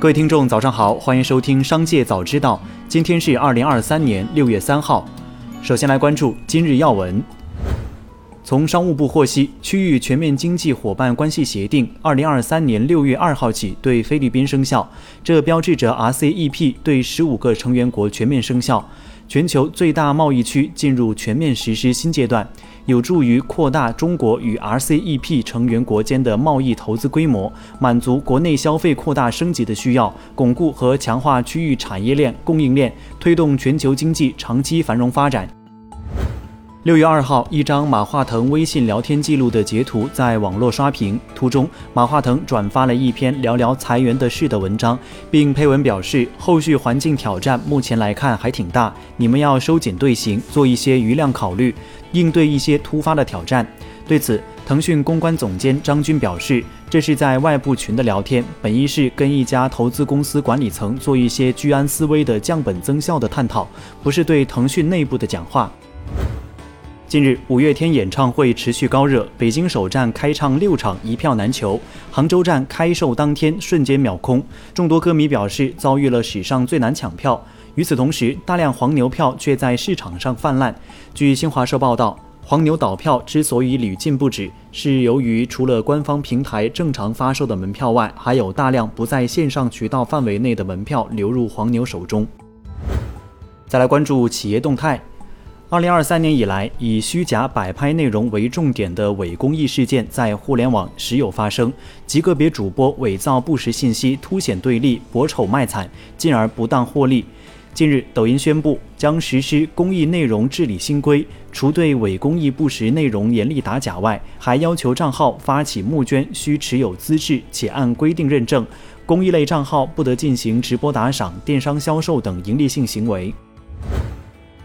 各位听众，早上好，欢迎收听《商界早知道》。今天是二零二三年六月三号。首先来关注今日要闻。从商务部获悉，区域全面经济伙伴关系协定二零二三年六月二号起对菲律宾生效，这标志着 RCEP 对十五个成员国全面生效，全球最大贸易区进入全面实施新阶段。有助于扩大中国与 RCEP 成员国间的贸易投资规模，满足国内消费扩大升级的需要，巩固和强化区域产业链供应链，推动全球经济长期繁荣发展。六月二号，一张马化腾微信聊天记录的截图在网络刷屏。图中，马化腾转发了一篇聊聊裁员的事的文章，并配文表示：“后续环境挑战目前来看还挺大，你们要收紧队形，做一些余量考虑，应对一些突发的挑战。”对此，腾讯公关总监张军表示：“这是在外部群的聊天，本意是跟一家投资公司管理层做一些居安思危的降本增效的探讨，不是对腾讯内部的讲话。”近日，五月天演唱会持续高热，北京首站开唱六场一票难求，杭州站开售当天瞬间秒空，众多歌迷表示遭遇了史上最难抢票。与此同时，大量黄牛票却在市场上泛滥。据新华社报道，黄牛倒票之所以屡禁不止，是由于除了官方平台正常发售的门票外，还有大量不在线上渠道范围内的门票流入黄牛手中。再来关注企业动态。二零二三年以来，以虚假摆拍内容为重点的伪公益事件在互联网时有发生，极个别主播伪造不实信息，凸显对立，博丑卖惨，进而不当获利。近日，抖音宣布将实施公益内容治理新规，除对伪公益不实内容严厉打假外，还要求账号发起募捐需持有资质且按规定认证，公益类账号不得进行直播打赏、电商销售等盈利性行为。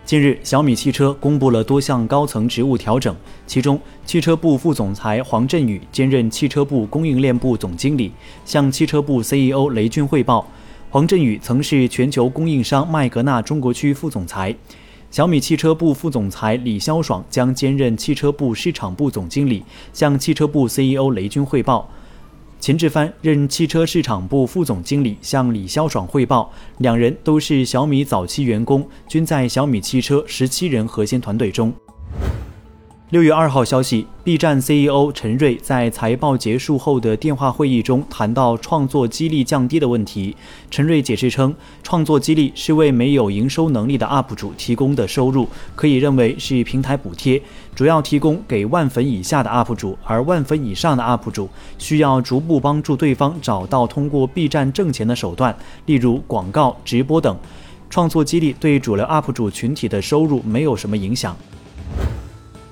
近日，小米汽车公布了多项高层职务调整，其中，汽车部副总裁黄振宇兼任汽车部供应链部总经理，向汽车部 CEO 雷军汇报。黄振宇曾是全球供应商麦格纳中国区副总裁。小米汽车部副总裁李潇爽将兼任汽车部市场部总经理，向汽车部 CEO 雷军汇报。秦志帆任汽车市场部副总经理，向李潇爽汇报。两人都是小米早期员工，均在小米汽车十七人核心团队中。六月二号消息，B 站 CEO 陈瑞在财报结束后的电话会议中谈到创作激励降低的问题。陈瑞解释称，创作激励是为没有营收能力的 UP 主提供的收入，可以认为是平台补贴，主要提供给万粉以下的 UP 主，而万粉以上的 UP 主需要逐步帮助对方找到通过 B 站挣钱的手段，例如广告、直播等。创作激励对主流 UP 主群体的收入没有什么影响。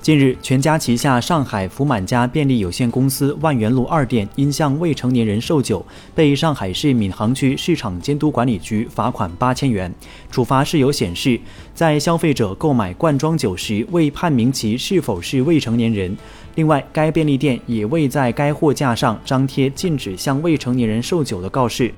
近日，全家旗下上海福满家便利有限公司万源路二店因向未成年人售酒，被上海市闵行区市场监督管理局罚款八千元。处罚事由显示，在消费者购买罐装酒时未判明其是否是未成年人。另外，该便利店也未在该货架上张贴禁止向未成年人售酒的告示。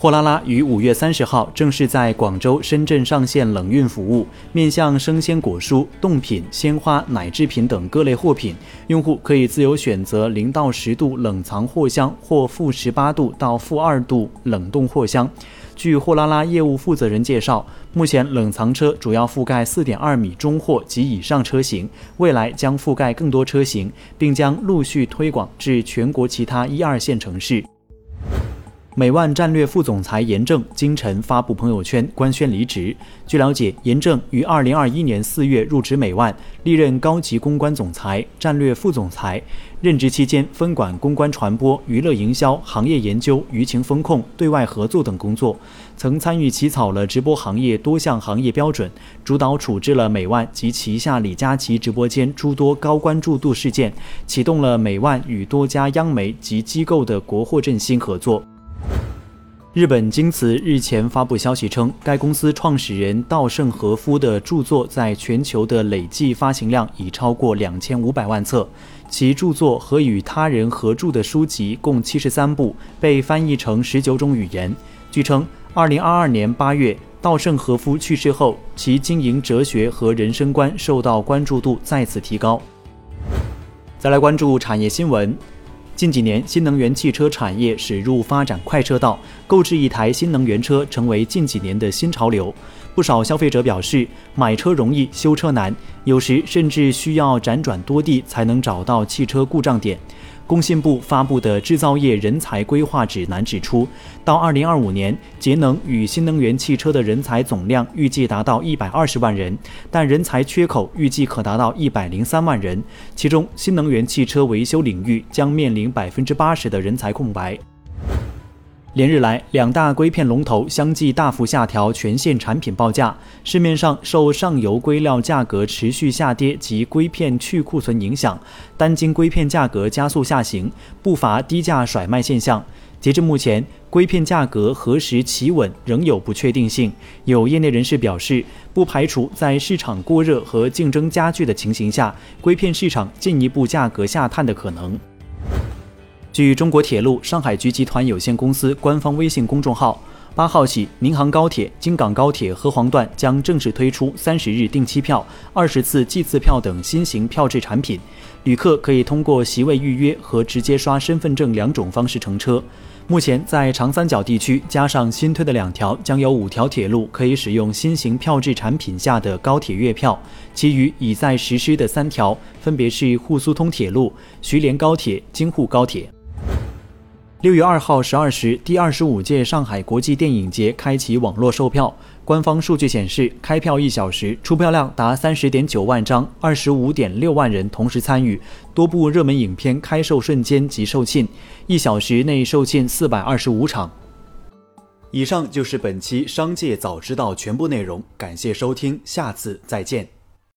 货拉拉于五月三十号正式在广州、深圳上线冷运服务，面向生鲜果蔬、冻品、鲜花、奶制品等各类货品，用户可以自由选择零到十度冷藏货箱或负十八度到负二度冷冻货箱。据货拉拉业务负责人介绍，目前冷藏车主要覆盖四点二米中货及以上车型，未来将覆盖更多车型，并将陆续推广至全国其他一二线城市。美万战略副总裁严正今晨发布朋友圈官宣离职。据了解，严正于二零二一年四月入职美万，历任高级公关总裁、战略副总裁。任职期间，分管公关传播、娱乐营销、行业研究、舆情风控、对外合作等工作，曾参与起草了直播行业多项行业标准，主导处置了美万及旗下李佳琦直播间诸多高关注度事件，启动了美万与多家央媒及机构的国货振兴合作。日本京瓷日前发布消息称，该公司创始人稻盛和夫的著作在全球的累计发行量已超过两千五百万册，其著作和与他人合著的书籍共七十三部，被翻译成十九种语言。据称，二零二二年八月，稻盛和夫去世后，其经营哲学和人生观受到关注度再次提高。再来关注产业新闻。近几年，新能源汽车产业驶入发展快车道，购置一台新能源车成为近几年的新潮流。不少消费者表示，买车容易，修车难，有时甚至需要辗转多地才能找到汽车故障点。工信部发布的制造业人才规划指南指出，到二零二五年，节能与新能源汽车的人才总量预计达到一百二十万人，但人才缺口预计可达到一百零三万人，其中新能源汽车维修领域将面临百分之八十的人才空白。连日来，两大硅片龙头相继大幅下调全线产品报价。市面上受上游硅料价格持续下跌及硅片去库存影响，单晶硅片价格加速下行，不乏低价甩卖现象。截至目前，硅片价格何时企稳仍有不确定性。有业内人士表示，不排除在市场过热和竞争加剧的情形下，硅片市场进一步价格下探的可能。据中国铁路上海局集团有限公司官方微信公众号，八号起，宁杭高铁、京港高铁河黄段将正式推出三十日定期票、二十次计次票等新型票制产品，旅客可以通过席位预约和直接刷身份证两种方式乘车。目前，在长三角地区加上新推的两条，将有五条铁路可以使用新型票制产品下的高铁月票，其余已在实施的三条分别是沪苏通铁路、徐连高铁、京沪高铁。六月二号十二时，第二十五届上海国际电影节开启网络售票。官方数据显示，开票一小时，出票量达三十点九万张，二十五点六万人同时参与。多部热门影片开售瞬间即售罄，一小时内售罄四百二十五场。以上就是本期《商界早知道》全部内容，感谢收听，下次再见。